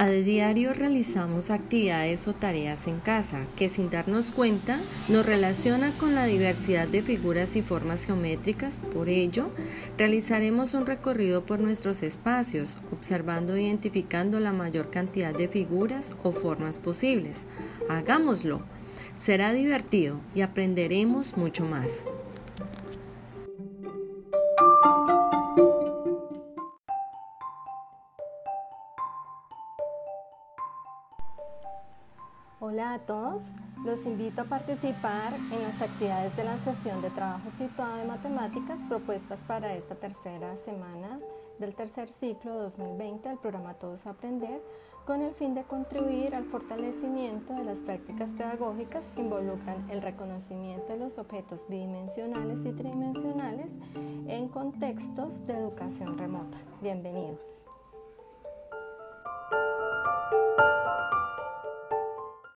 A diario realizamos actividades o tareas en casa que sin darnos cuenta nos relaciona con la diversidad de figuras y formas geométricas. Por ello, realizaremos un recorrido por nuestros espacios, observando e identificando la mayor cantidad de figuras o formas posibles. Hagámoslo. Será divertido y aprenderemos mucho más. Hola a todos, los invito a participar en las actividades de la sesión de trabajo situado de matemáticas propuestas para esta tercera semana del tercer ciclo 2020 del programa Todos Aprender con el fin de contribuir al fortalecimiento de las prácticas pedagógicas que involucran el reconocimiento de los objetos bidimensionales y tridimensionales en contextos de educación remota. Bienvenidos.